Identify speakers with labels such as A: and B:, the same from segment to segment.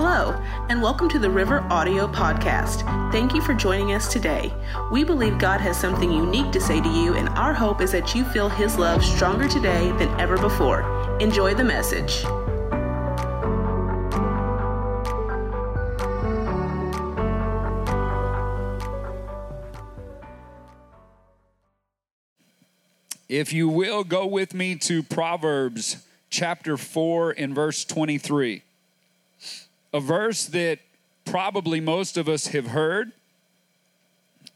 A: Hello, and welcome to the River Audio Podcast. Thank you for joining us today. We believe God has something unique to say to you, and our hope is that you feel His love stronger today than ever before. Enjoy the message.
B: If you will, go with me to Proverbs chapter 4 and verse 23. A verse that probably most of us have heard.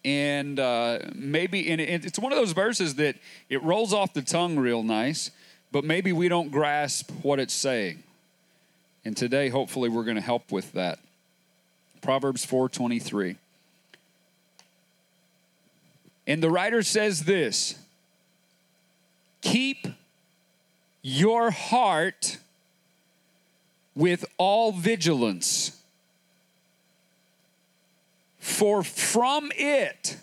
B: And uh, maybe, and it's one of those verses that it rolls off the tongue real nice, but maybe we don't grasp what it's saying. And today, hopefully, we're going to help with that. Proverbs 4:23. And the writer says this: Keep your heart with all vigilance, for from it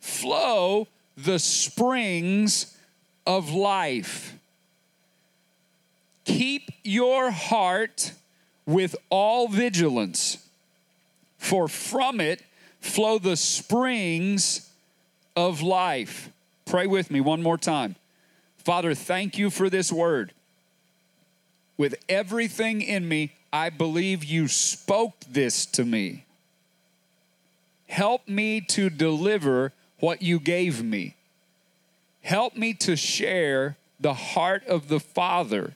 B: flow the springs of life. Keep your heart with all vigilance, for from it flow the springs of life. Pray with me one more time. Father, thank you for this word. With everything in me, I believe you spoke this to me. Help me to deliver what you gave me. Help me to share the heart of the Father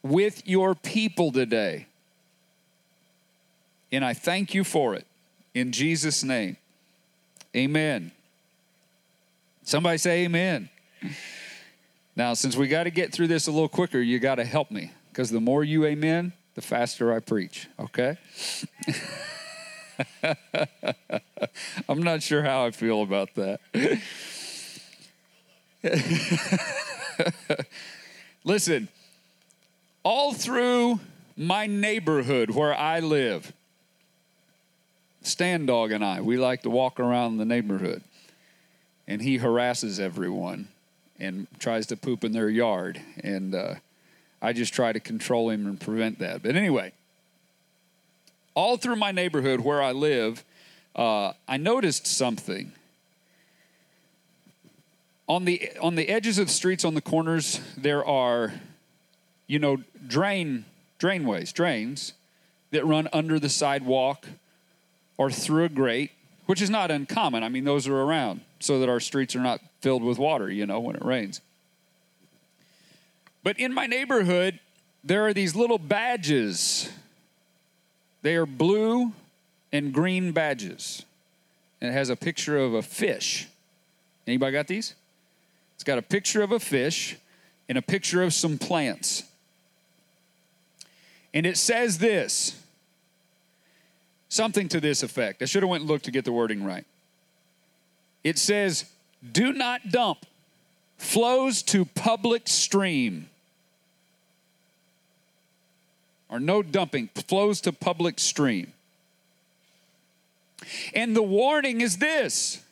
B: with your people today. And I thank you for it. In Jesus' name, amen. Somebody say amen. Now, since we got to get through this a little quicker, you got to help me because the more you amen, the faster I preach, okay? I'm not sure how I feel about that. Listen, all through my neighborhood where I live, Stand Dog and I, we like to walk around the neighborhood, and he harasses everyone and tries to poop in their yard. And uh, I just try to control him and prevent that. But anyway, all through my neighborhood where I live, uh, I noticed something. On the, on the edges of the streets, on the corners, there are, you know, drain, drainways, drains that run under the sidewalk or through a grate, which is not uncommon. I mean, those are around so that our streets are not filled with water, you know, when it rains. But in my neighborhood, there are these little badges. They are blue and green badges. And it has a picture of a fish. Anybody got these? It's got a picture of a fish and a picture of some plants. And it says this something to this effect. I should have went and looked to get the wording right. It says, do not dump, flows to public stream. Or no dumping, flows to public stream. And the warning is this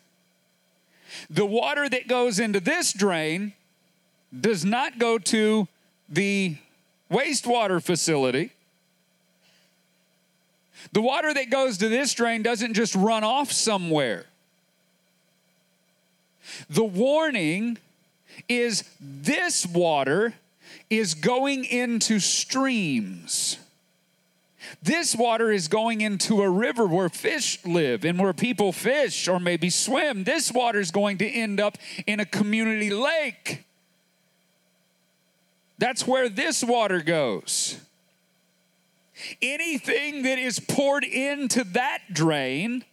B: the water that goes into this drain does not go to the wastewater facility. The water that goes to this drain doesn't just run off somewhere. The warning is this water is going into streams. This water is going into a river where fish live and where people fish or maybe swim. This water is going to end up in a community lake. That's where this water goes. Anything that is poured into that drain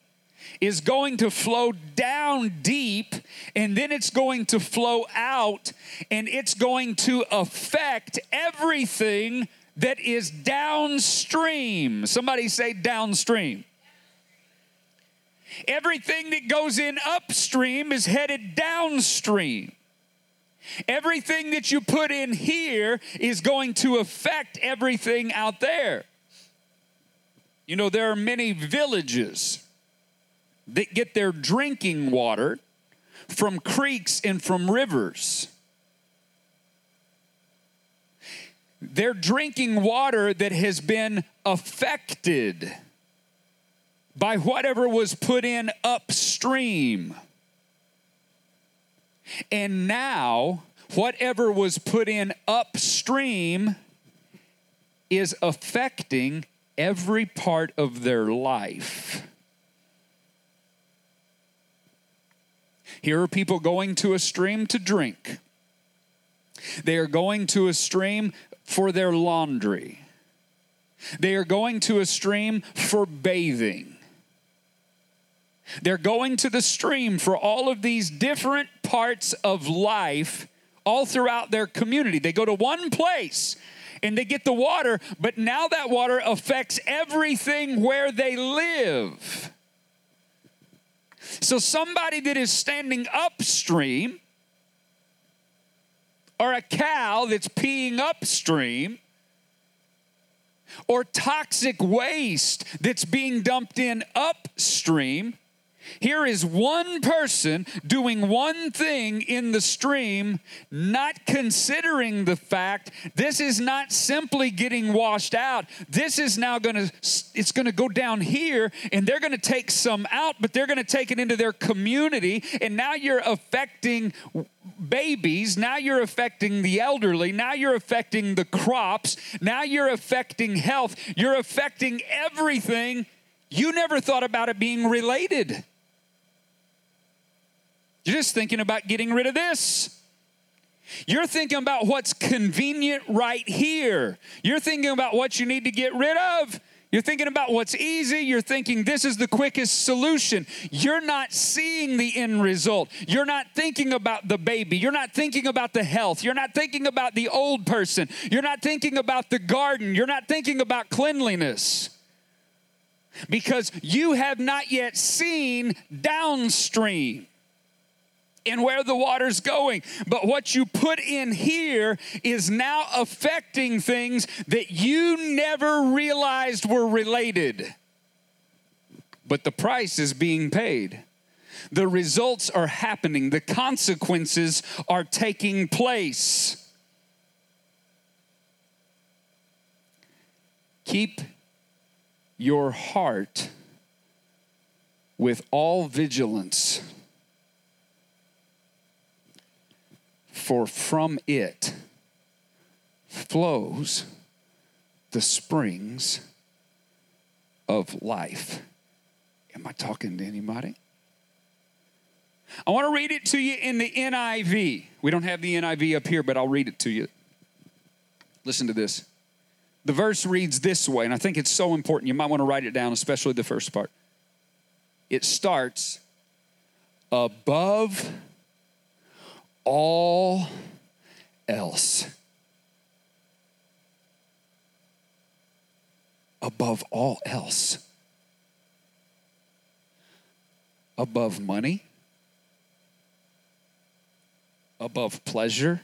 B: is going to flow down deep and then it's going to flow out and it's going to affect everything that is downstream. Somebody say downstream. Everything that goes in upstream is headed downstream. Everything that you put in here is going to affect everything out there. You know, there are many villages that get their drinking water from creeks and from rivers. they're drinking water that has been affected by whatever was put in upstream. And now, whatever was put in upstream is affecting every part of their life. Here are people going to a stream to drink. They are going to a stream for their laundry. They are going to a stream for bathing. They're going to the stream for all of these different parts of life all throughout their community. They go to one place and they get the water, but now that water affects everything where they live. So, somebody that is standing upstream, or a cow that's peeing upstream, or toxic waste that's being dumped in upstream, here is one person doing one thing in the stream, not considering the fact this is not simply getting washed out. This is now going to it's going to go down here and they're going to take some out, but they're going to take it into their community and now you're affecting babies, now you're affecting the elderly, now you're affecting the crops, now you're affecting health, you're affecting everything. You never thought about it being related. You're just thinking about getting rid of this. You're thinking about what's convenient right here. You're thinking about what you need to get rid of. You're thinking about what's easy. You're thinking this is the quickest solution. You're not seeing the end result. You're not thinking about the baby. You're not thinking about the health. You're not thinking about the old person. You're not thinking about the garden. You're not thinking about cleanliness. Because you have not yet seen downstream and where the water's going. But what you put in here is now affecting things that you never realized were related. But the price is being paid. The results are happening, the consequences are taking place. Keep your heart with all vigilance for from it flows the springs of life. Am I talking to anybody? I want to read it to you in the NIV. We don't have the NIV up here, but I'll read it to you. Listen to this. The verse reads this way, and I think it's so important. You might want to write it down, especially the first part. It starts above all else. Above all else. Above money. Above pleasure.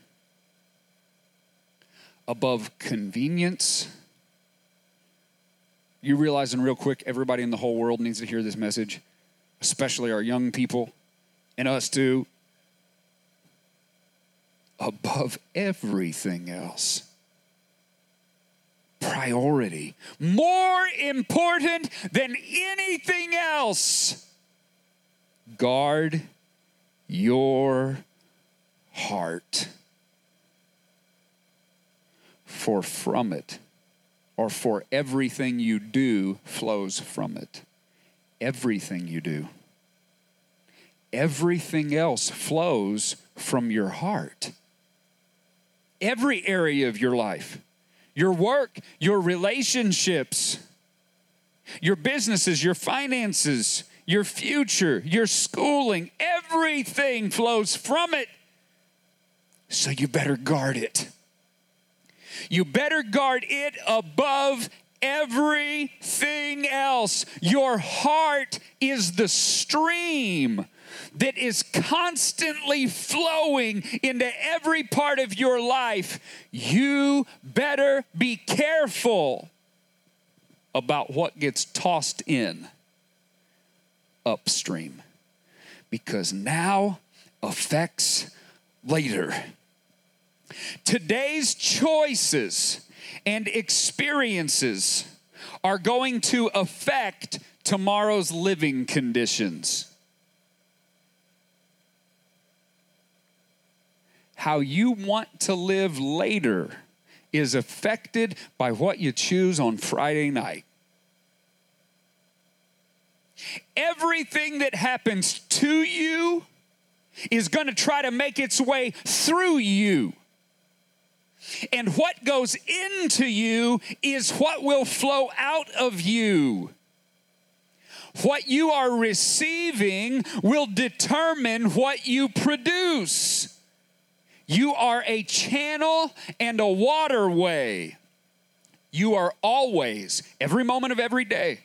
B: Above convenience. You realizing real quick, everybody in the whole world needs to hear this message, especially our young people and us too above everything else. Priority, more important than anything else. Guard your heart. For from it, or for everything you do, flows from it. Everything you do. Everything else flows from your heart every area of your life your work, your relationships, your businesses, your finances, your future, your schooling, everything flows from it. So you better guard it. You better guard it above everything else. Your heart is the stream that is constantly flowing into every part of your life, you better be careful about what gets tossed in upstream because now affects later. Today's choices and experiences are going to affect tomorrow's living conditions. How you want to live later is affected by what you choose on Friday night. Everything that happens to you is going to try to make its way through you. And what goes into you is what will flow out of you. What you are receiving will determine what you produce. You are a channel and a waterway. You are always, every moment of every day,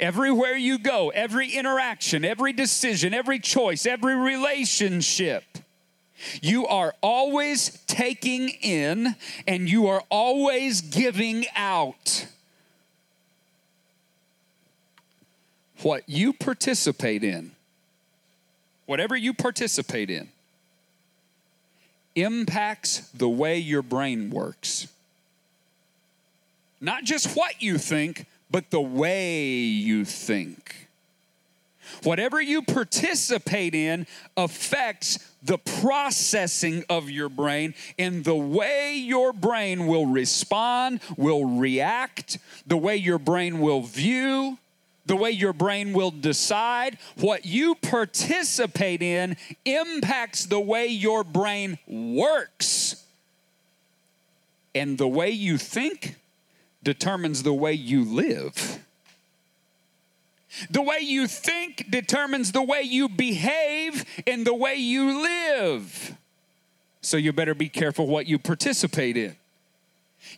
B: everywhere you go, every interaction, every decision, every choice, every relationship you are always taking in and you are always giving out. What you participate in, whatever you participate in, impacts the way your brain works. Not just what you think, but the way you think. Whatever you participate in affects the processing of your brain and the way your brain will respond, will react, the way your brain will view, the way your brain will decide. What you participate in impacts the way your brain works. And the way you think determines the way you live. The way you think determines the way you behave and the way you live. So you better be careful what you participate in.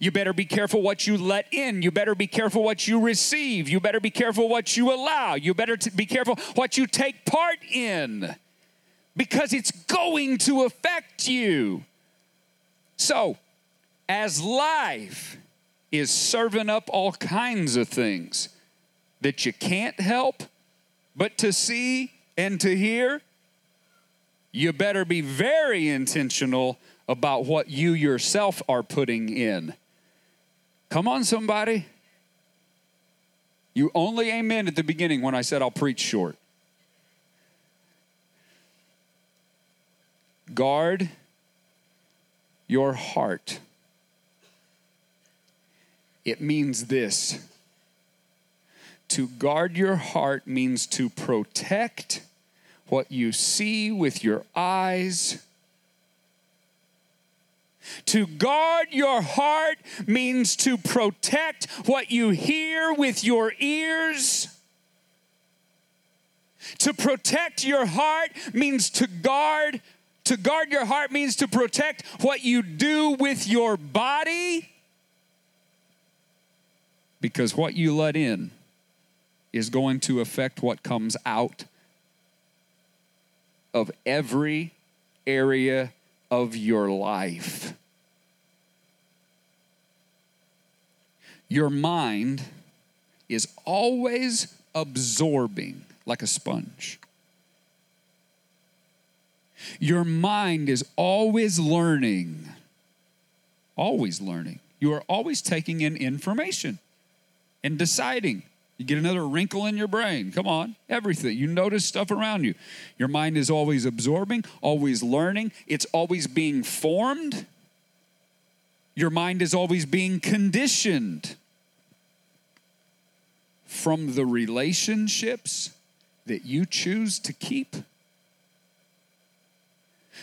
B: You better be careful what you let in. You better be careful what you receive. You better be careful what you allow. You better be careful what you take part in because it's going to affect you. So, as life is serving up all kinds of things, that you can't help but to see and to hear, you better be very intentional about what you yourself are putting in. Come on, somebody. You only amen at the beginning when I said I'll preach short. Guard your heart. It means this to guard your heart means to protect what you see with your eyes. To guard your heart means to protect what you hear with your ears. To protect your heart means to guard. To guard your heart means to protect what you do with your body. Because what you let in is going to affect what comes out of every area of your life. Your mind is always absorbing like a sponge. Your mind is always learning, always learning. You are always taking in information and deciding you get another wrinkle in your brain. Come on, everything. You notice stuff around you. Your mind is always absorbing, always learning, it's always being formed. Your mind is always being conditioned from the relationships that you choose to keep,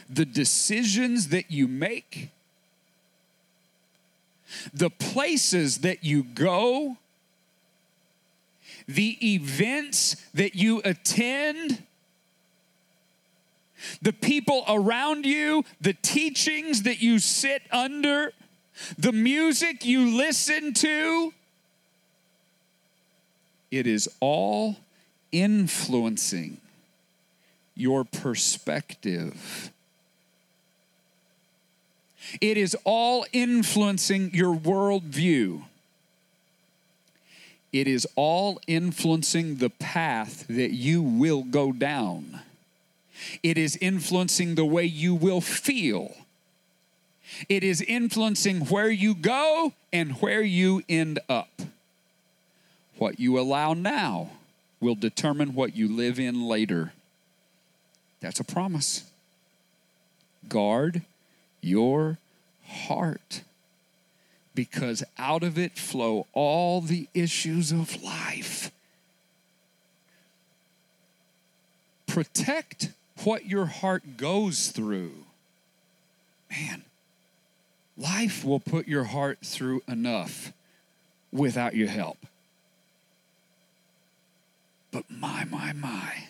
B: the decisions that you make, the places that you go the events that you attend, the people around you, the teachings that you sit under, the music you listen to. It is all influencing your perspective. It is all influencing your worldview. It is all influencing the path that you will go down. It is influencing the way you will feel. It is influencing where you go and where you end up. What you allow now will determine what you live in later. That's a promise. Guard your heart because out of it flow all the issues of life. Protect what your heart goes through. Man, life will put your heart through enough without your help. But my, my, my,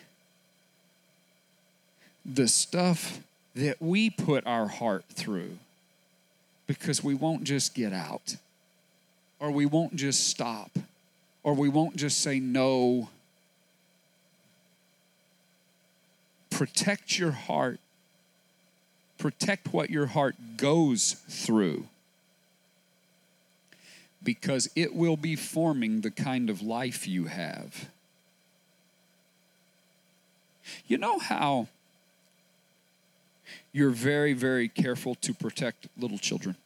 B: the stuff that we put our heart through because we won't just get out, or we won't just stop, or we won't just say no. Protect your heart. Protect what your heart goes through because it will be forming the kind of life you have. You know how you're very, very careful to protect little children?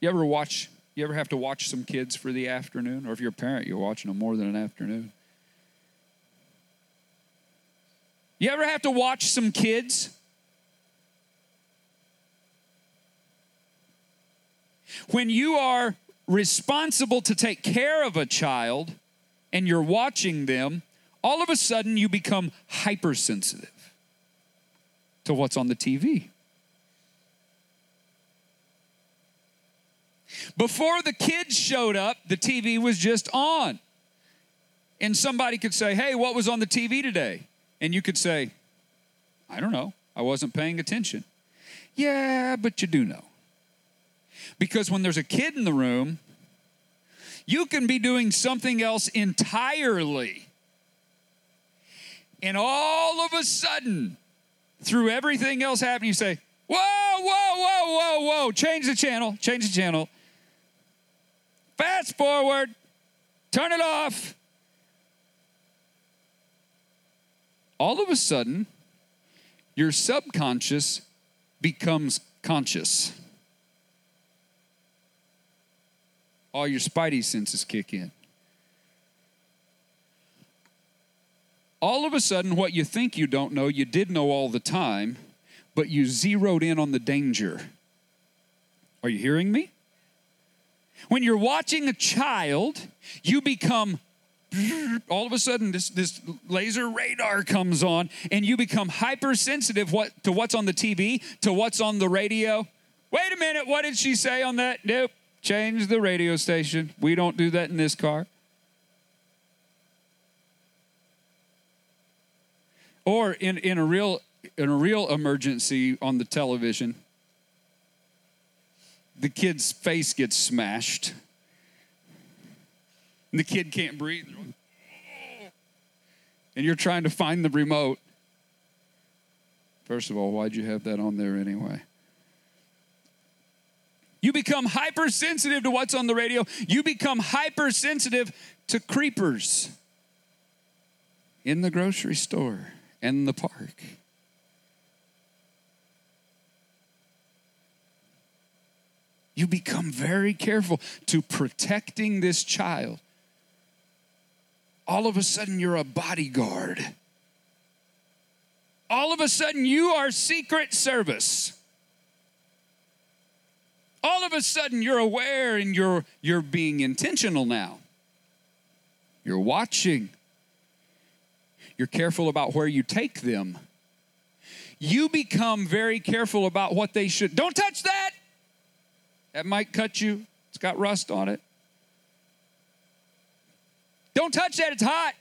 B: You ever watch, you ever have to watch some kids for the afternoon? Or if you're a parent, you're watching them more than an afternoon. You ever have to watch some kids? When you are responsible to take care of a child and you're watching them, all of a sudden you become hypersensitive to what's on the TV. Before the kids showed up, the TV was just on. And somebody could say, Hey, what was on the TV today? And you could say, I don't know. I wasn't paying attention. Yeah, but you do know. Because when there's a kid in the room, you can be doing something else entirely. And all of a sudden, through everything else happening, you say, Whoa, whoa, whoa, whoa, whoa, change the channel, change the channel. Fast forward, turn it off. All of a sudden, your subconscious becomes conscious. All your spidey senses kick in. All of a sudden, what you think you don't know, you did know all the time, but you zeroed in on the danger. Are you hearing me? When you're watching a child, you become all of a sudden this, this laser radar comes on and you become hypersensitive what, to what's on the TV, to what's on the radio. Wait a minute, what did she say on that? Nope, change the radio station. We don't do that in this car. Or in, in a real in a real emergency on the television, the kid's face gets smashed. And the kid can't breathe. And you're trying to find the remote. First of all, why'd you have that on there anyway? You become hypersensitive to what's on the radio. You become hypersensitive to creepers in the grocery store and the park. You become very careful to protecting this child. All of a sudden, you're a bodyguard. All of a sudden, you are Secret Service. All of a sudden, you're aware and you're, you're being intentional now. You're watching. You're careful about where you take them. You become very careful about what they should. Don't touch that. That might cut you. It's got rust on it. Don't touch that, it's hot.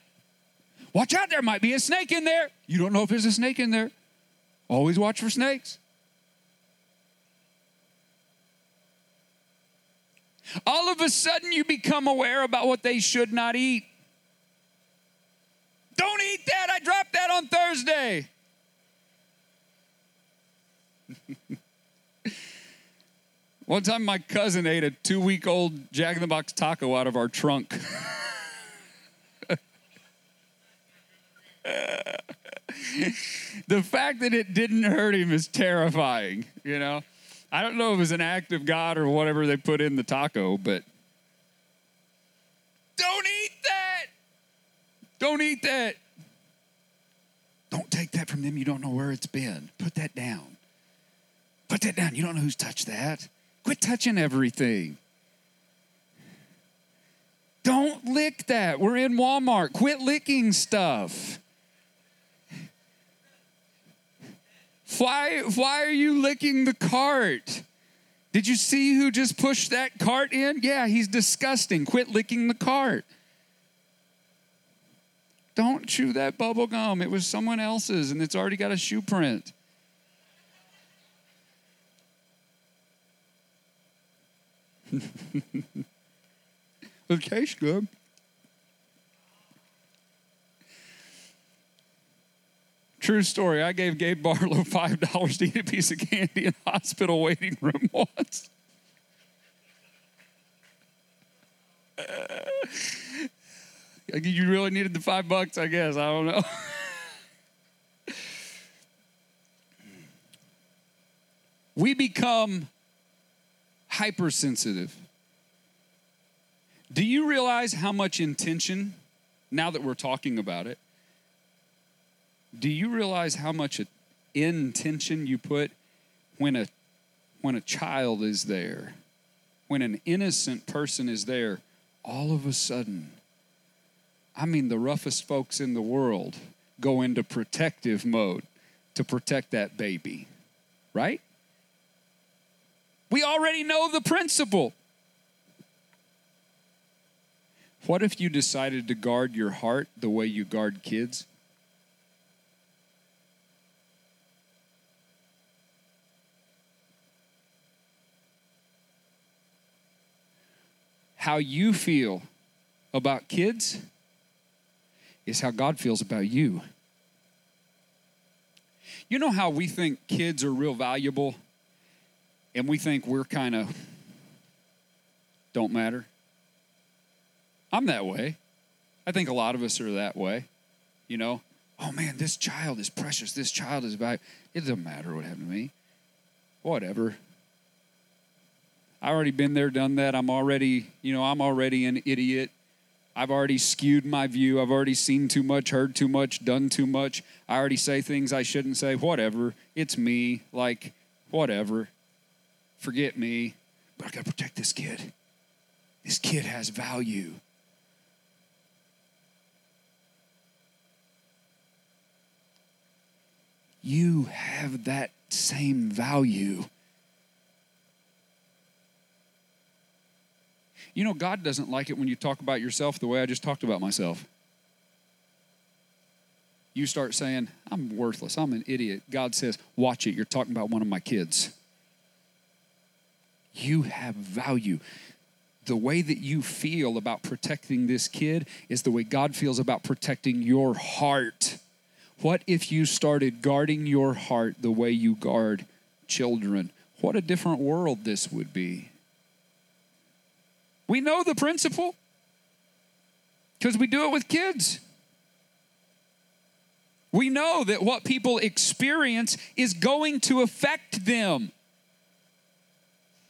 B: Watch out, there might be a snake in there. You don't know if there's a snake in there. Always watch for snakes. All of a sudden, you become aware about what they should not eat. Don't eat that. I dropped that on Thursday. One time, my cousin ate a two week old Jack in the Box taco out of our trunk. the fact that it didn't hurt him is terrifying, you know? I don't know if it was an act of God or whatever they put in the taco, but don't eat that. Don't eat that. Don't take that from them. You don't know where it's been. Put that down. Put that down. You don't know who's touched that. Quit touching everything. Don't lick that. We're in Walmart. Quit licking stuff. Why, why are you licking the cart? Did you see who just pushed that cart in? Yeah, he's disgusting. Quit licking the cart. Don't chew that bubble gum. It was someone else's and it's already got a shoe print. it tastes good. True story. I gave Gabe Barlow five dollars to eat a piece of candy in hospital waiting room once. You really needed the five bucks, I guess. I don't know. we become hypersensitive. Do you realize how much intention, now that we're talking about it, do you realize how much intention you put when a when a child is there, when an innocent person is there, all of a sudden, I mean, the roughest folks in the world go into protective mode to protect that baby, right? We already know the principle. What if you decided to guard your heart the way you guard kids? how you feel about kids is how God feels about you. You know how we think kids are real valuable and we think we're kind of don't matter? I'm that way. I think a lot of us are that way. You know, oh man, this child is precious. This child is valuable. It doesn't matter what happened to me. Whatever. I already been there, done that. I'm already, you know, I'm already an idiot. I've already skewed my view. I've already seen too much, heard too much, done too much. I already say things I shouldn't say. Whatever. It's me. Like, whatever. Forget me. But I got to protect this kid. This kid has value. You have that same value. You know, God doesn't like it when you talk about yourself the way I just talked about myself. You start saying, I'm worthless, I'm an idiot. God says, Watch it, you're talking about one of my kids. You have value. The way that you feel about protecting this kid is the way God feels about protecting your heart. What if you started guarding your heart the way you guard children? What a different world this would be. We know the principle because we do it with kids. We know that what people experience is going to affect them.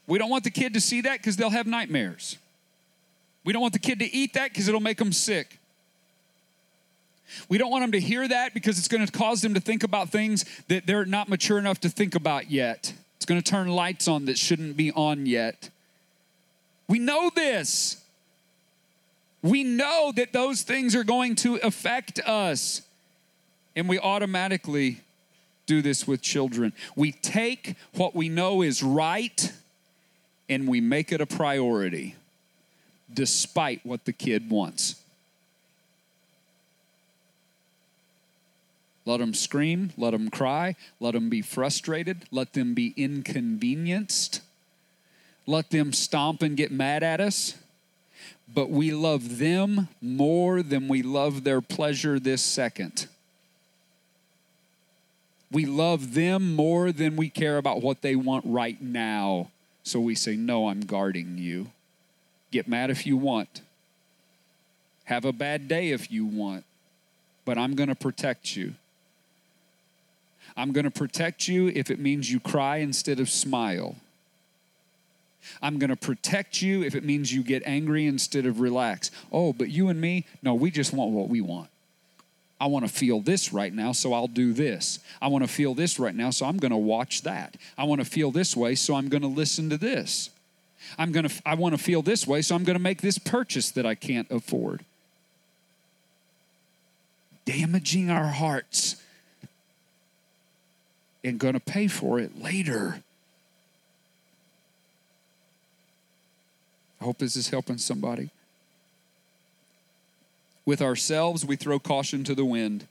B: We don't want the kid to see that because they'll have nightmares. We don't want the kid to eat that because it'll make them sick. We don't want them to hear that because it's going to cause them to think about things that they're not mature enough to think about yet. It's going to turn lights on that shouldn't be on yet. We know this. We know that those things are going to affect us. And we automatically do this with children. We take what we know is right and we make it a priority despite what the kid wants. Let them scream, let them cry, let them be frustrated, let them be inconvenienced let them stomp and get mad at us, but we love them more than we love their pleasure this second. We love them more than we care about what they want right now. So we say, No, I'm guarding you. Get mad if you want. Have a bad day if you want. But I'm going to protect you. I'm going to protect you if it means you cry instead of smile. I'm going to protect you if it means you get angry instead of relax. Oh, but you and me, no, we just want what we want. I want to feel this right now, so I'll do this. I want to feel this right now, so I'm going to watch that. I want to feel this way, so I'm going to listen to this. I'm going to I want to feel this way, so I'm going to make this purchase that I can't afford. Damaging our hearts and going to pay for it later. I hope this is helping somebody. With ourselves, we throw caution to the wind.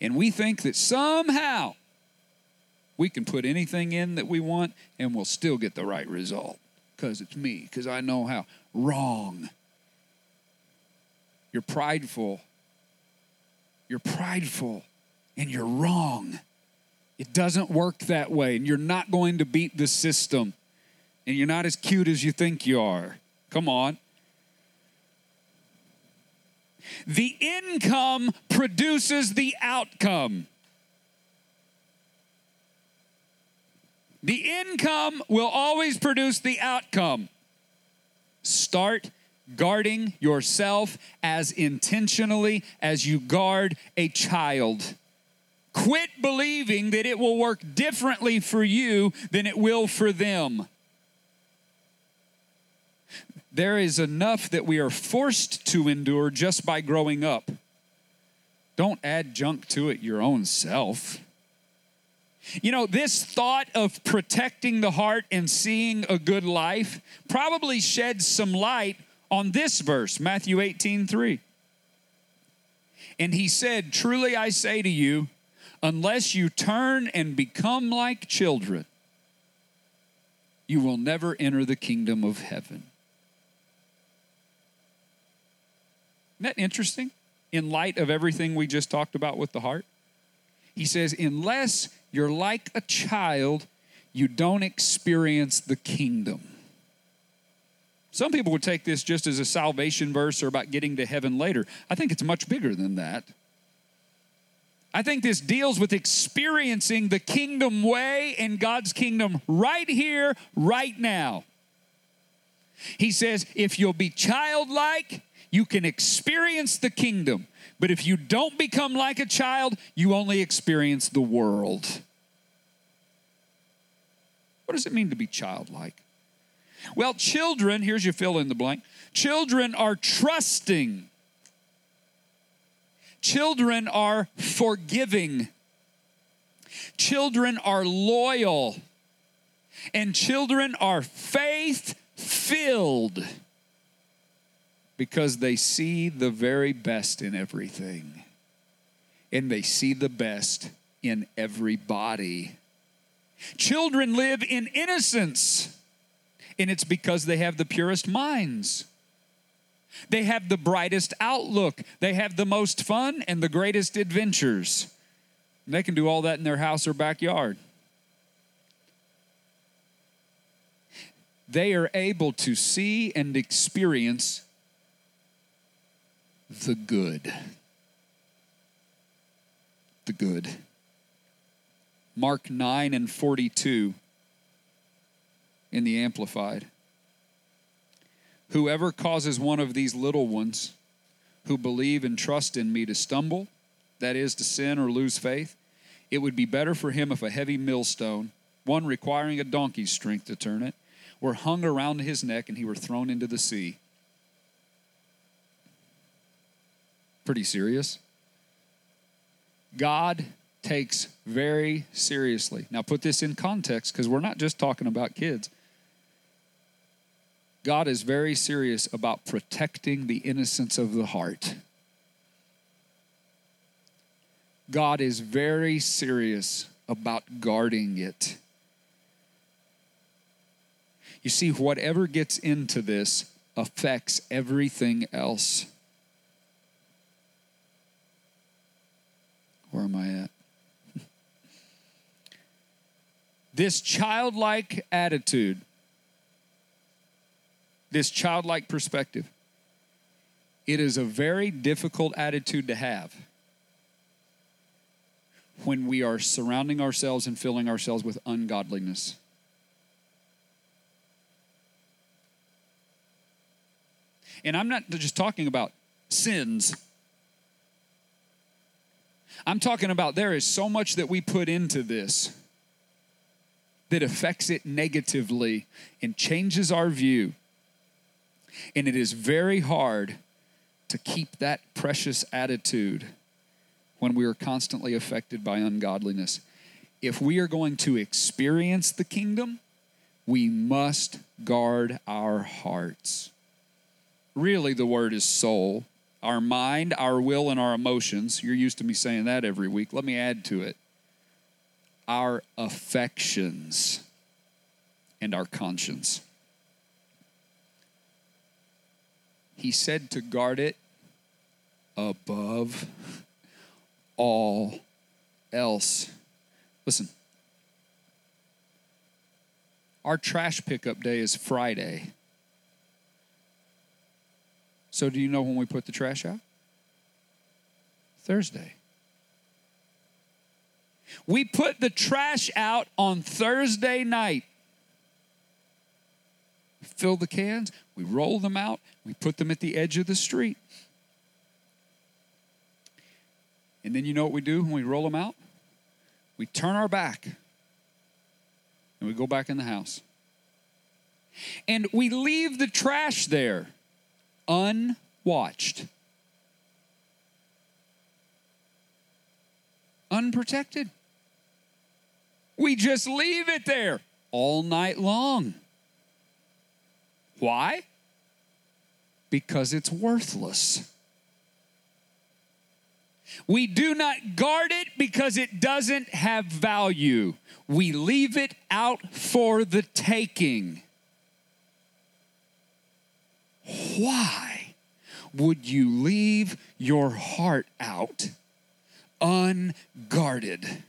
B: And we think that somehow we can put anything in that we want and we'll still get the right result because it's me, because I know how. Wrong. You're prideful. You're prideful and you're wrong. It doesn't work that way, and you're not going to beat the system and you're not as cute as you think you are. Come on. The income produces the outcome. The income will always produce the outcome. Start guarding yourself as intentionally as you guard a child. Quit believing that it will work differently for you than it will for them there is enough that we are forced to endure just by growing up. Don't add junk to it your own self. You know, this thought of protecting the heart and seeing a good life probably sheds some light on this verse, Matthew 18 3. And he said, Truly I say to you, unless you turn and become like children, you will never enter the kingdom of heaven. Isn't that interesting? In light of everything we just talked about with the heart, he says, unless you're like a child, you don't experience the kingdom. Some people would take this just as a salvation verse or about getting to heaven later. I think it's much bigger than that. I think this deals with experiencing the kingdom way and God's kingdom right here, right now. He says, if you'll be childlike, you can experience the kingdom, but if you don't become like a child, you only experience the world. What does it mean to be childlike? Well, children, here's your fill in the blank. Children are trusting, children are forgiving, children are loyal, and children are faith filled because they see the very best in everything. And they see the best in everybody. Children live in innocence, and it's because they have the purest minds. They have the brightest outlook. They have the most fun and the greatest adventures. And they can do all that in their house or backyard. They are able to see and experience the good. The good. Mark 9 and 42 in the Amplified. Whoever causes one of these little ones who believe and trust in me to stumble, that is, to sin or lose faith, it would be better for him if a heavy millstone, one requiring a donkey's strength to turn it, were hung around his neck and he were thrown into the sea. Pretty serious. God takes very seriously. Now, put this in context because we're not just talking about kids. God is very serious about protecting the innocence of the heart. God is very serious about guarding it. You see, whatever gets into this affects everything else. Where am I at? this childlike attitude, this childlike perspective, it is a very difficult attitude to have. when we are surrounding ourselves and filling ourselves with ungodliness. And I'm not just talking about sins. I'm talking about there is so much that we put into this that affects it negatively and changes our view. And it is very hard to keep that precious attitude when we are constantly affected by ungodliness. If we are going to experience the kingdom, we must guard our hearts. Really, the word is soul. Our mind, our will, and our emotions. You're used to me saying that every week. Let me add to it our affections and our conscience. He said to guard it above all else. Listen, our trash pickup day is Friday. So, do you know when we put the trash out? Thursday. We put the trash out on Thursday night. We fill the cans, we roll them out, we put them at the edge of the street. And then you know what we do when we roll them out? We turn our back and we go back in the house. And we leave the trash there unwatched, unprotected. We just leave it there all night long. Why? Because it's worthless. We do not guard it because it doesn't have value. We leave it out for the taking. Why would you leave your heart out unguarded?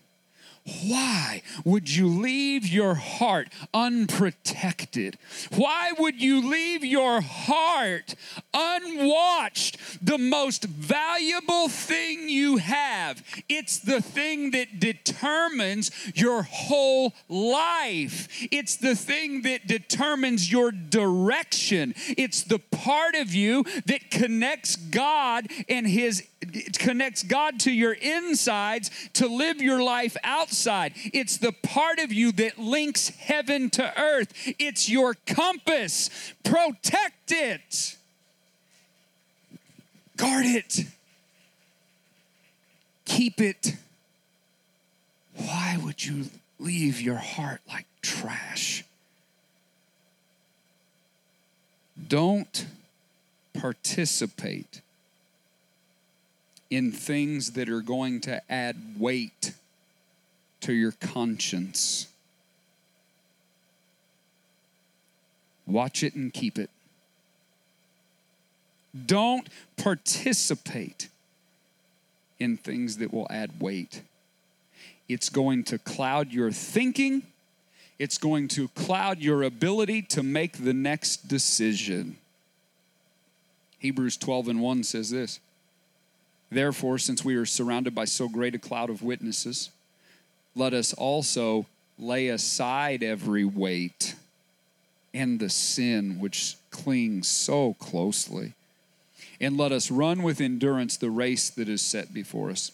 B: Why would you leave your heart unprotected? Why would you leave your heart unwatched? The most valuable thing you have. It's the thing that determines your whole life. It's the thing that determines your direction. It's the part of you that connects God and His it connects God to your insides to live your life outside. It's the part of you that links heaven to earth. It's your compass. Protect it. Guard it. Keep it. Why would you leave your heart like trash? Don't participate in things that are going to add weight to your conscience. Watch it and keep it. Don't participate in things that will add weight. It's going to cloud your thinking. It's going to cloud your ability to make the next decision. Hebrews 12 and 1 says this Therefore, since we are surrounded by so great a cloud of witnesses, let us also lay aside every weight and the sin which clings so closely, and let us run with endurance the race that is set before us.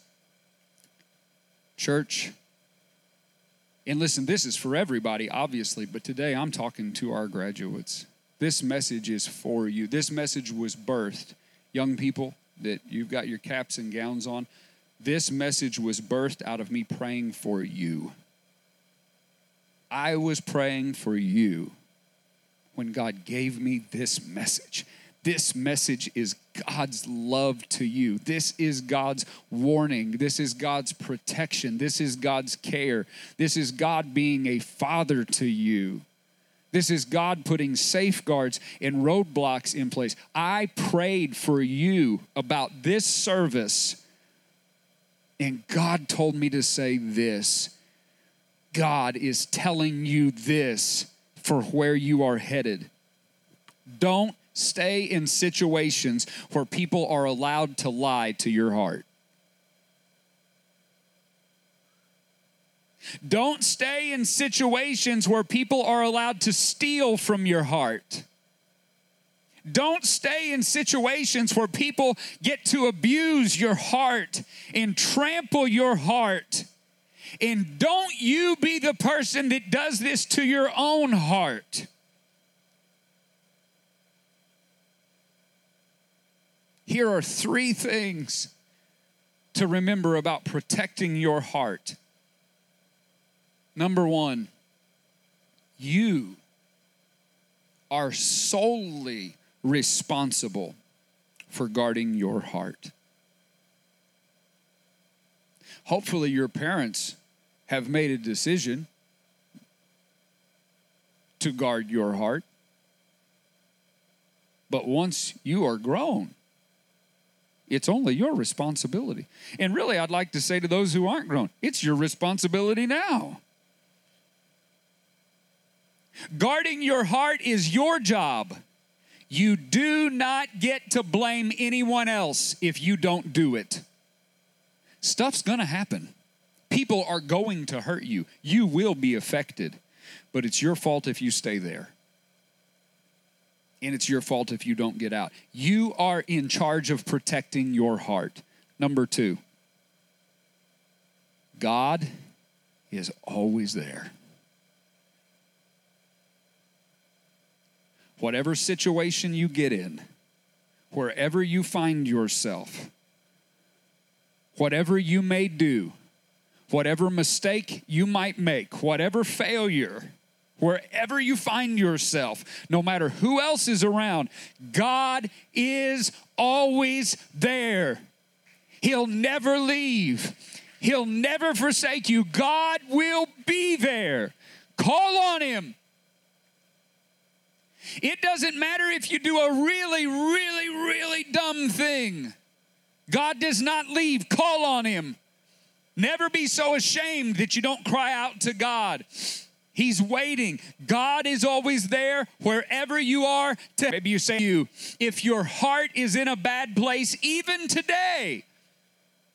B: Church, and listen, this is for everybody, obviously, but today I'm talking to our graduates. This message is for you. This message was birthed. Young people, that you've got your caps and gowns on. This message was birthed out of me praying for you. I was praying for you when God gave me this message. This message is God's love to you. This is God's warning. This is God's protection. This is God's care. This is God being a father to you. This is God putting safeguards and roadblocks in place. I prayed for you about this service, and God told me to say this. God is telling you this for where you are headed. Don't stay in situations where people are allowed to lie to your heart. Don't stay in situations where people are allowed to steal from your heart. Don't stay in situations where people get to abuse your heart and trample your heart. And don't you be the person that does this to your own heart. Here are three things to remember about protecting your heart. Number one, you are solely responsible for guarding your heart. Hopefully, your parents have made a decision to guard your heart. But once you are grown, it's only your responsibility. And really, I'd like to say to those who aren't grown, it's your responsibility now. Guarding your heart is your job. You do not get to blame anyone else if you don't do it. Stuff's gonna happen. People are going to hurt you. You will be affected, but it's your fault if you stay there. And it's your fault if you don't get out. You are in charge of protecting your heart. Number two, God is always there. Whatever situation you get in, wherever you find yourself, whatever you may do, whatever mistake you might make, whatever failure, wherever you find yourself, no matter who else is around, God is always there. He'll never leave, He'll never forsake you. God will be there. Call on Him. It doesn't matter if you do a really, really, really dumb thing. God does not leave. Call on Him. Never be so ashamed that you don't cry out to God. He's waiting. God is always there wherever you are. To, maybe you say you, if your heart is in a bad place, even today,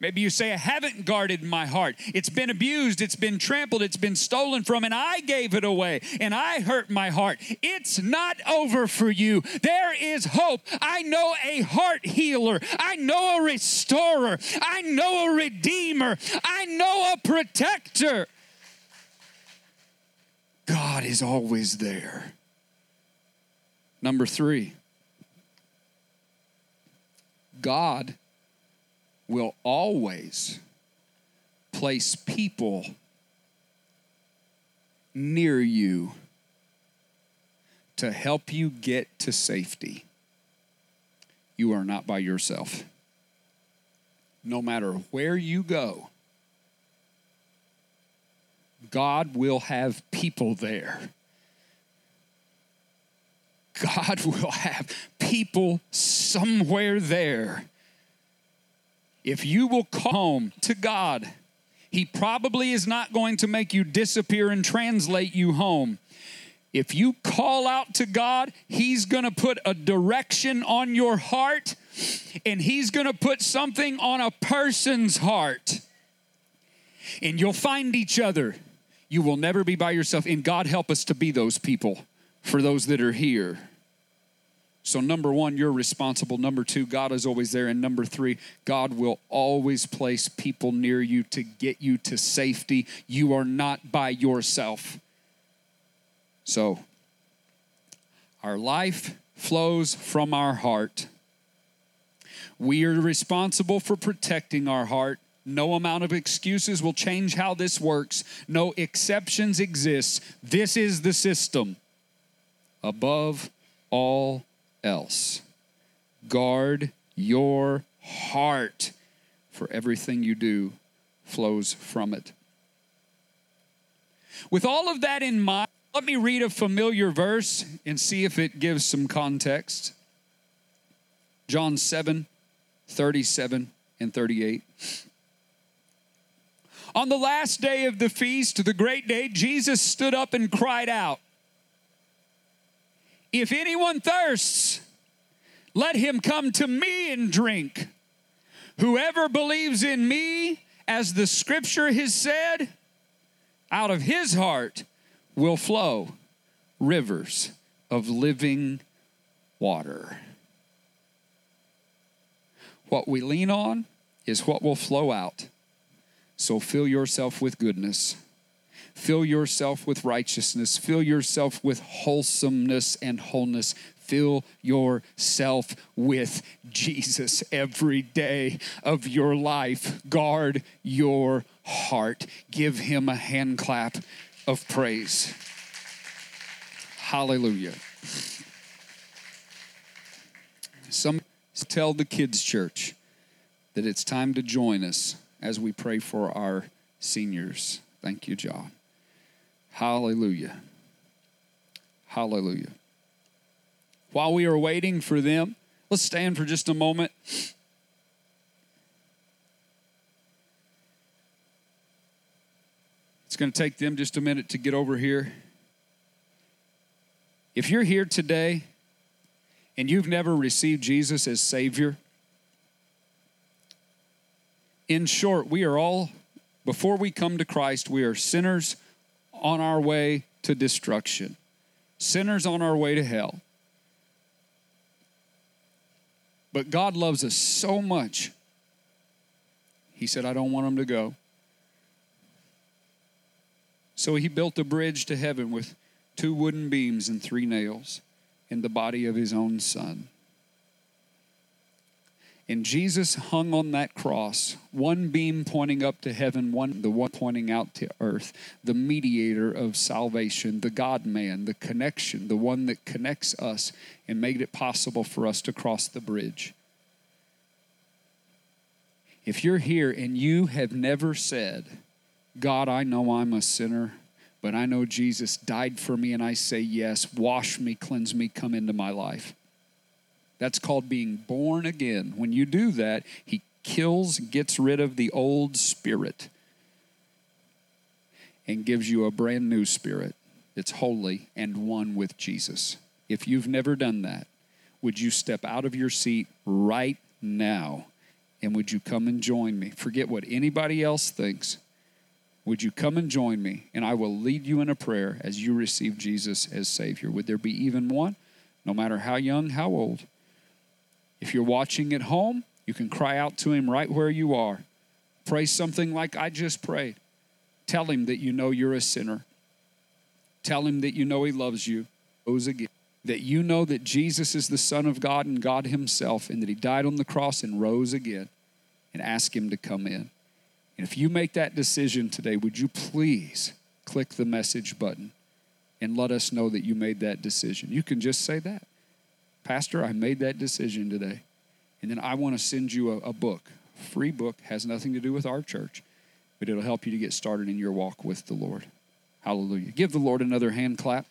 B: Maybe you say, I haven't guarded my heart. It's been abused, it's been trampled, it's been stolen from, and I gave it away, and I hurt my heart. It's not over for you. There is hope. I know a heart healer, I know a restorer, I know a redeemer, I know a protector. God is always there. Number three, God will always place people near you to help you get to safety. You are not by yourself. No matter where you go, God will have people there. God will have people somewhere there if you will home to God, He probably is not going to make you disappear and translate you home. If you call out to God, He's going to put a direction on your heart and He's going to put something on a person's heart. And you'll find each other. You will never be by yourself. And God help us to be those people for those that are here. So, number one, you're responsible. Number two, God is always there. And number three, God will always place people near you to get you to safety. You are not by yourself. So, our life flows from our heart. We are responsible for protecting our heart. No amount of excuses will change how this works. No exceptions exist. This is the system. Above all else. Guard your heart, for everything you do flows from it. With all of that in mind, let me read a familiar verse and see if it gives some context. John 7 37 and 38. On the last day of the feast, the great day, Jesus stood up and cried out. If anyone thirsts, let him come to me and drink. Whoever believes in me, as the scripture has said, out of his heart will flow rivers of living water. What we lean on is what will flow out. So fill yourself with goodness. Fill yourself with righteousness. Fill yourself with wholesomeness and wholeness. Fill yourself with Jesus every day of your life. Guard your heart. Give him a hand clap of praise. Hallelujah. Some tell the kids' church that it's time to join us as we pray for our seniors. Thank you, John. Hallelujah. Hallelujah. While we are waiting for them, let's stand for just a moment. It's going to take them just a minute to get over here. If you're here today and you've never received Jesus as Savior, in short, we are all, before we come to Christ, we are sinners on our way to destruction, sinners on our way to hell. But God loves us so much, He said, I don't want them to go. So He built a bridge to heaven with two wooden beams and three nails in the body of His own Son. And Jesus hung on that cross, one beam pointing up to heaven, one the one pointing out to earth, the mediator of salvation, the God man, the connection, the one that connects us and made it possible for us to cross the bridge. If you're here and you have never said, God, I know I'm a sinner, but I know Jesus died for me, and I say yes, wash me, cleanse me, come into my life that's called being born again. When you do that, He kills, gets rid of the old spirit, and gives you a brand new spirit that's holy and one with Jesus. If you've never done that, would you step out of your seat right now and would you come and join me? Forget what anybody else thinks. Would you come and join me? And I will lead you in a prayer as you receive Jesus as Savior. Would there be even one? No matter how young, how old. If you're watching at home, you can cry out to Him right where you are. Pray something like I just prayed. Tell Him that you know you're a sinner. Tell Him that you know He loves you. Rose again. That you know that Jesus is the Son of God and God Himself, and that He died on the cross and rose again. And ask Him to come in. And if you make that decision today, would you please click the message button and let us know that you made that decision? You can just say that. Pastor, I made that decision today. And then I want to send you a, a book. Free book, has nothing to do with our church, but it'll help you to get started in your walk with the Lord. Hallelujah. Give the Lord another hand clap.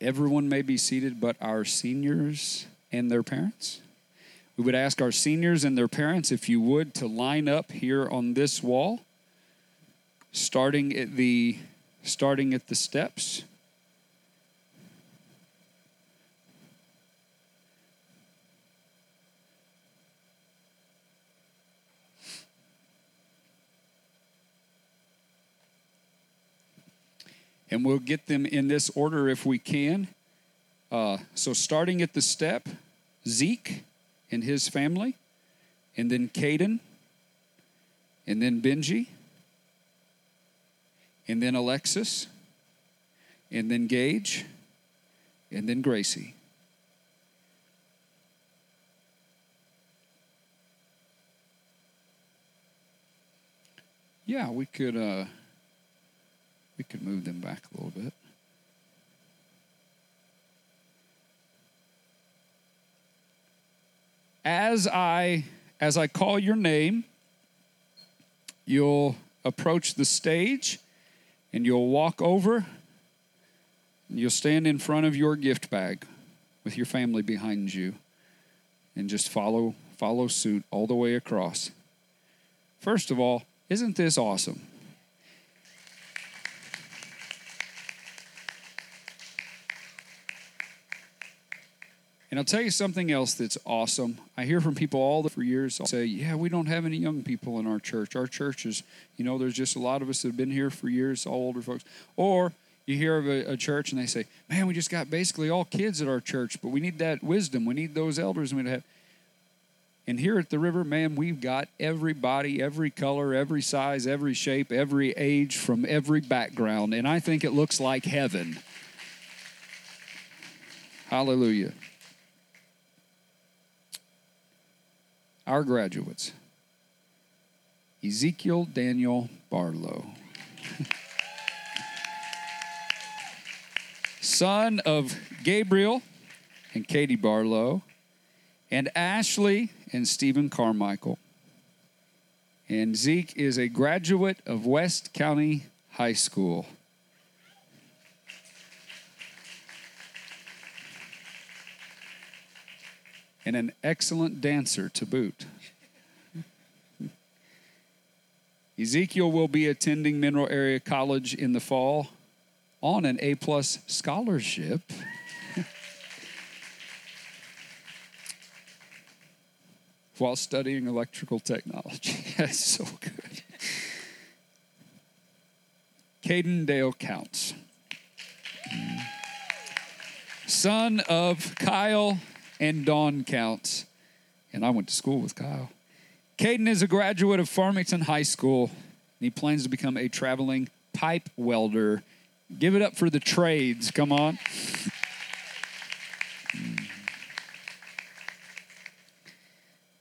B: Everyone may be seated, but our seniors and their parents. We would ask our seniors and their parents, if you would, to line up here on this wall starting at the starting at the steps and we'll get them in this order if we can. Uh, so, starting at the step, Zeke and his family, and then Caden, and then Benji, and then Alexis, and then Gage, and then Gracie. Yeah, we could uh, we could move them back a little bit. As I as I call your name, you'll approach the stage and you'll walk over and you'll stand in front of your gift bag with your family behind you and just follow follow suit all the way across. First of all, isn't this awesome? And I'll tell you something else that's awesome. I hear from people all the for years say, "Yeah, we don't have any young people in our church. Our church is, you know, there's just a lot of us that have been here for years, all older folks." Or you hear of a, a, church and they say, "Man, we just got basically all kids at our church, but we need that wisdom. We need those elders. We have." And here at the river, man, we've got everybody, every color, every size, every shape, every age, from every background, and I think it looks like heaven. Hallelujah. Our graduates Ezekiel Daniel Barlow, son of Gabriel and Katie Barlow, and Ashley and Stephen Carmichael. And Zeke is a graduate of West County High School. And an excellent dancer to boot. Ezekiel will be attending Mineral Area College in the fall on an A plus scholarship. While studying electrical technology. That's so good. Caden Dale Counts. Son of Kyle and Dawn counts. And I went to school with Kyle. Caden is a graduate of Farmington High School, and he plans to become a traveling pipe welder. Give it up for the trades. Come on.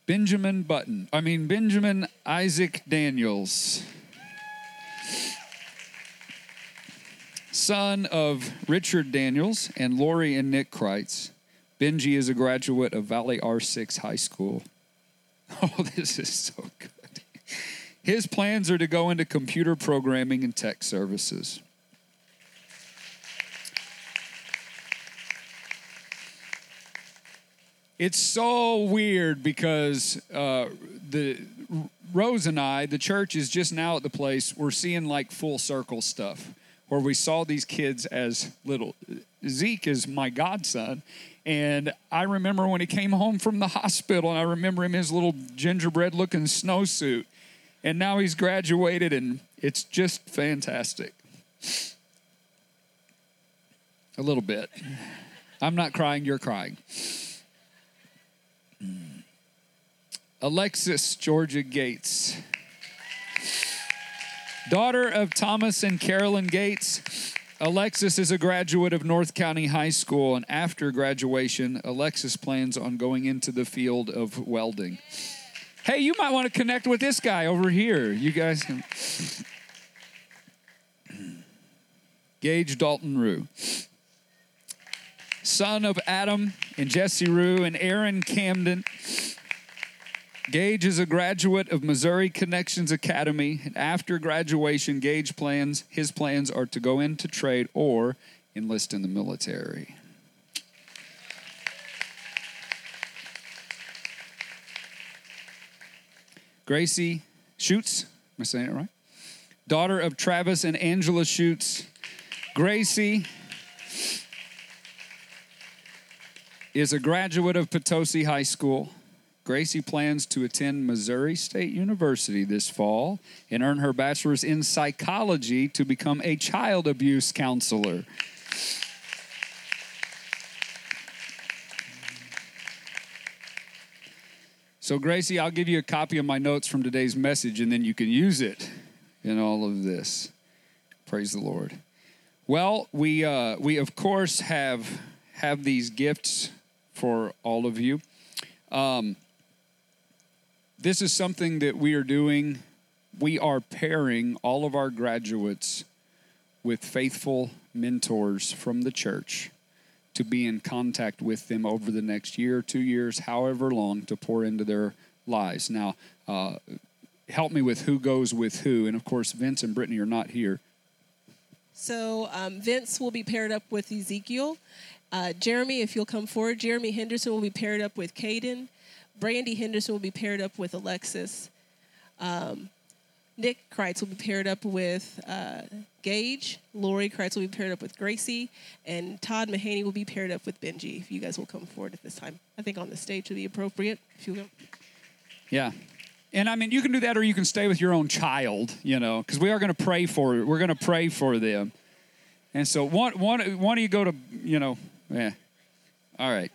B: Benjamin Button. I mean, Benjamin Isaac Daniels. Son of Richard Daniels and Lori and Nick Kreitz. Benji is a graduate of Valley R6 High School. Oh, this is so good. His plans are to go into computer programming and tech services. It's so weird because uh, the Rose and I, the church is just now at the place we're seeing like full circle stuff where we saw these kids as little. Zeke is my godson, and I remember when he came home from the hospital, and I remember him in his little gingerbread looking snowsuit. And now he's graduated, and it's just fantastic. A little bit. I'm not crying, you're crying. Alexis Georgia Gates, daughter of Thomas and Carolyn Gates Alexis is a graduate of North County High School, and after graduation, Alexis plans on going into the field of welding. Hey, you might want to connect with this guy over here. You guys. Gage Dalton Rue, son of Adam and Jesse Rue and Aaron Camden. Gage is a graduate of Missouri Connections Academy. After graduation, Gage plans his plans are to go into trade or enlist in the military. Gracie Schutz, am I saying it right? Daughter of Travis and Angela Schutz. Gracie is a graduate of Potosi High School. Gracie plans to attend Missouri State University this fall and earn her bachelor's in psychology to become a child abuse counselor. So, Gracie, I'll give you a copy of my notes from today's message and then you can use it in all of this. Praise the Lord. Well, we, uh, we of course have, have these gifts for all of you. Um, this is something that we are doing. We are pairing all of our graduates with faithful mentors from the church to be in contact with them over the next year, two years, however long, to pour into their lives. Now, uh, help me with who goes with who. And of course, Vince and Brittany are not here.
C: So, um, Vince will be paired up with Ezekiel. Uh, Jeremy, if you'll come forward, Jeremy Henderson will be paired up with Caden. Brandy Henderson will be paired up with Alexis. Um, Nick Kreitz will be paired up with uh, Gage. Lori Kreitz will be paired up with Gracie. And Todd Mahaney will be paired up with Benji. If you guys will come forward at this time. I think on the stage would be appropriate. If you will.
B: Yeah. And I mean, you can do that or you can stay with your own child, you know, because we are going to pray for it. We're going to pray for them. And so one, one, one of you go to, you know, yeah. All right.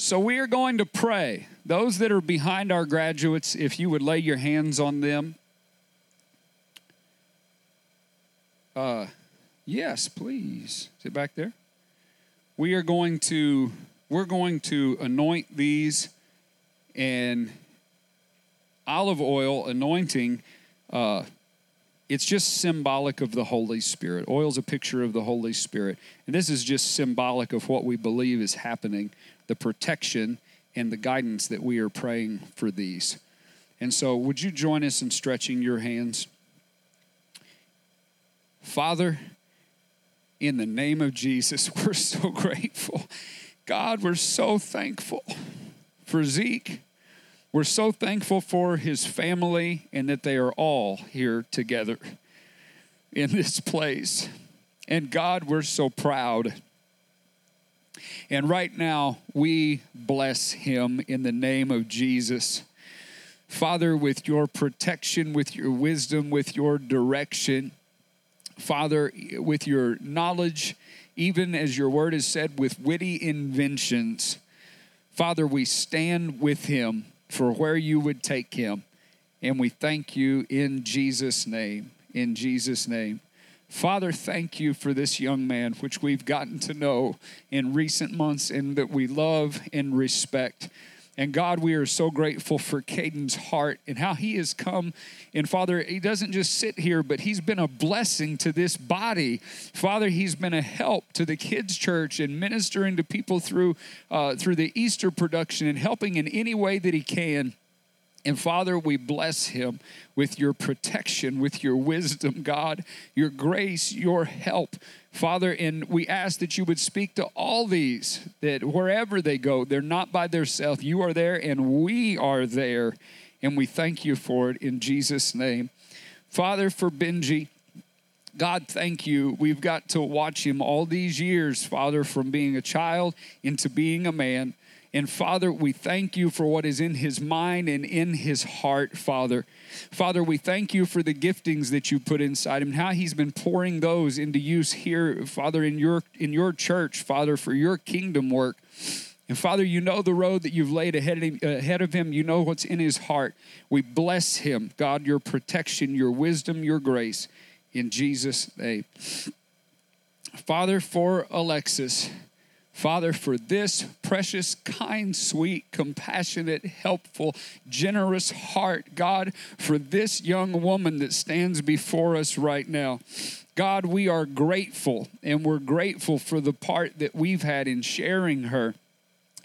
B: So we are going to pray. Those that are behind our graduates, if you would lay your hands on them. Uh, yes, please. Is it back there? We are going to we're going to anoint these and olive oil anointing. Uh, it's just symbolic of the Holy Spirit. Oil is a picture of the Holy Spirit. And this is just symbolic of what we believe is happening the protection and the guidance that we are praying for these. And so, would you join us in stretching your hands? Father, in the name of Jesus, we're so grateful. God, we're so thankful for Zeke. We're so thankful for his family and that they are all here together in this place. And God, we're so proud and right now, we bless him in the name of Jesus. Father, with your protection, with your wisdom, with your direction, Father, with your knowledge, even as your word is said, with witty inventions, Father, we stand with him for where you would take him. And we thank you in Jesus' name. In Jesus' name. Father, thank you for this young man, which we've gotten to know in recent months and that we love and respect. And God, we are so grateful for Caden's heart and how he has come. And Father, he doesn't just sit here, but he's been a blessing to this body. Father, he's been a help to the kids' church and ministering to people through uh, through the Easter production and helping in any way that he can. And Father, we bless him with your protection, with your wisdom, God, your grace, your help. Father, and we ask that you would speak to all these, that wherever they go, they're not by themselves. You are there and we are there. And we thank you for it in Jesus' name. Father, for Benji, God, thank you. We've got to watch him all these years, Father, from being a child into being a man. And Father, we thank you for what is in his mind and in his heart, Father. Father, we thank you for the giftings that you put inside him, how he's been pouring those into use here, Father, in your in your church, Father, for your kingdom work. And Father, you know the road that you've laid ahead of, him, ahead of him. You know what's in his heart. We bless him, God, your protection, your wisdom, your grace, in Jesus' name. Father, for Alexis. Father, for this precious, kind, sweet, compassionate, helpful, generous heart, God, for this young woman that stands before us right now. God, we are grateful, and we're grateful for the part that we've had in sharing her.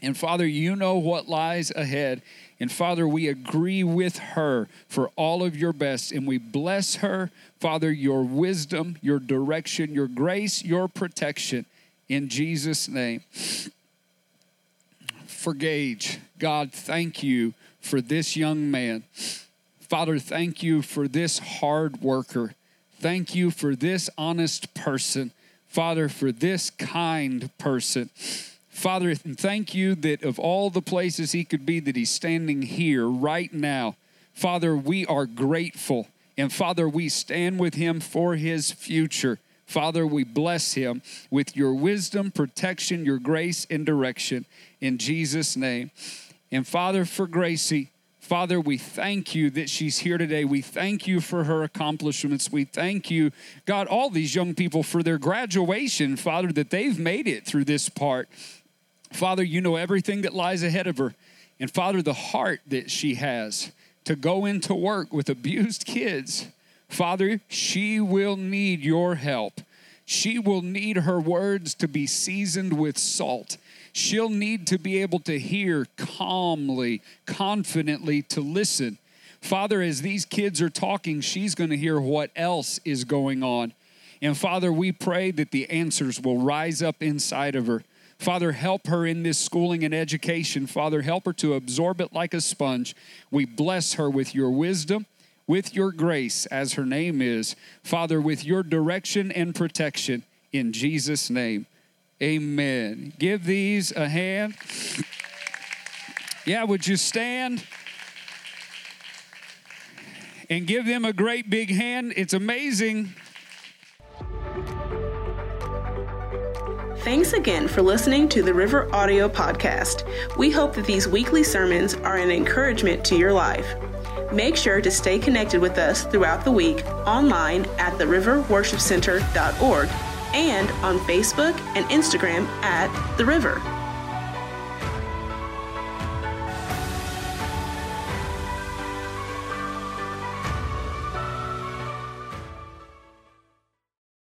B: And Father, you know what lies ahead. And Father, we agree with her for all of your best, and we bless her, Father, your wisdom, your direction, your grace, your protection in Jesus' name. For Gage, God, thank you for this young man. Father, thank you for this hard worker. Thank you for this honest person. Father, for this kind person. Father, thank you that of all the places he could be, that he's standing here right now. Father, we are grateful. And Father, we stand with him for his future. Father, we bless him with your wisdom, protection, your grace, and direction in Jesus' name. And Father, for Gracie, Father, we thank you that she's here today. We thank you for her accomplishments. We thank you, God, all these young people for their graduation, Father, that they've made it through this part. Father, you know everything that lies ahead of her. And Father, the heart that she has to go into work with abused kids Father, she will need your help. She will need her words to be seasoned with salt. She'll need to be able to hear calmly, confidently, to listen. Father, as these kids are talking, she's going to hear what else is going on. And Father, we pray that the answers will rise up inside of her. Father, help her in this schooling and education. Father, help her to absorb it like a sponge. We bless her with your wisdom, with your grace, as her name is. Father, with your direction and protection. In Jesus' name, amen. Give these a hand. Yeah, would you stand? And give them a great big hand. It's amazing.
A: Thanks again for listening to the River Audio Podcast. We hope that these weekly sermons are an encouragement to your life. Make sure to stay connected with us throughout the week online at theriverworshipcenter.org and on Facebook and Instagram at The River.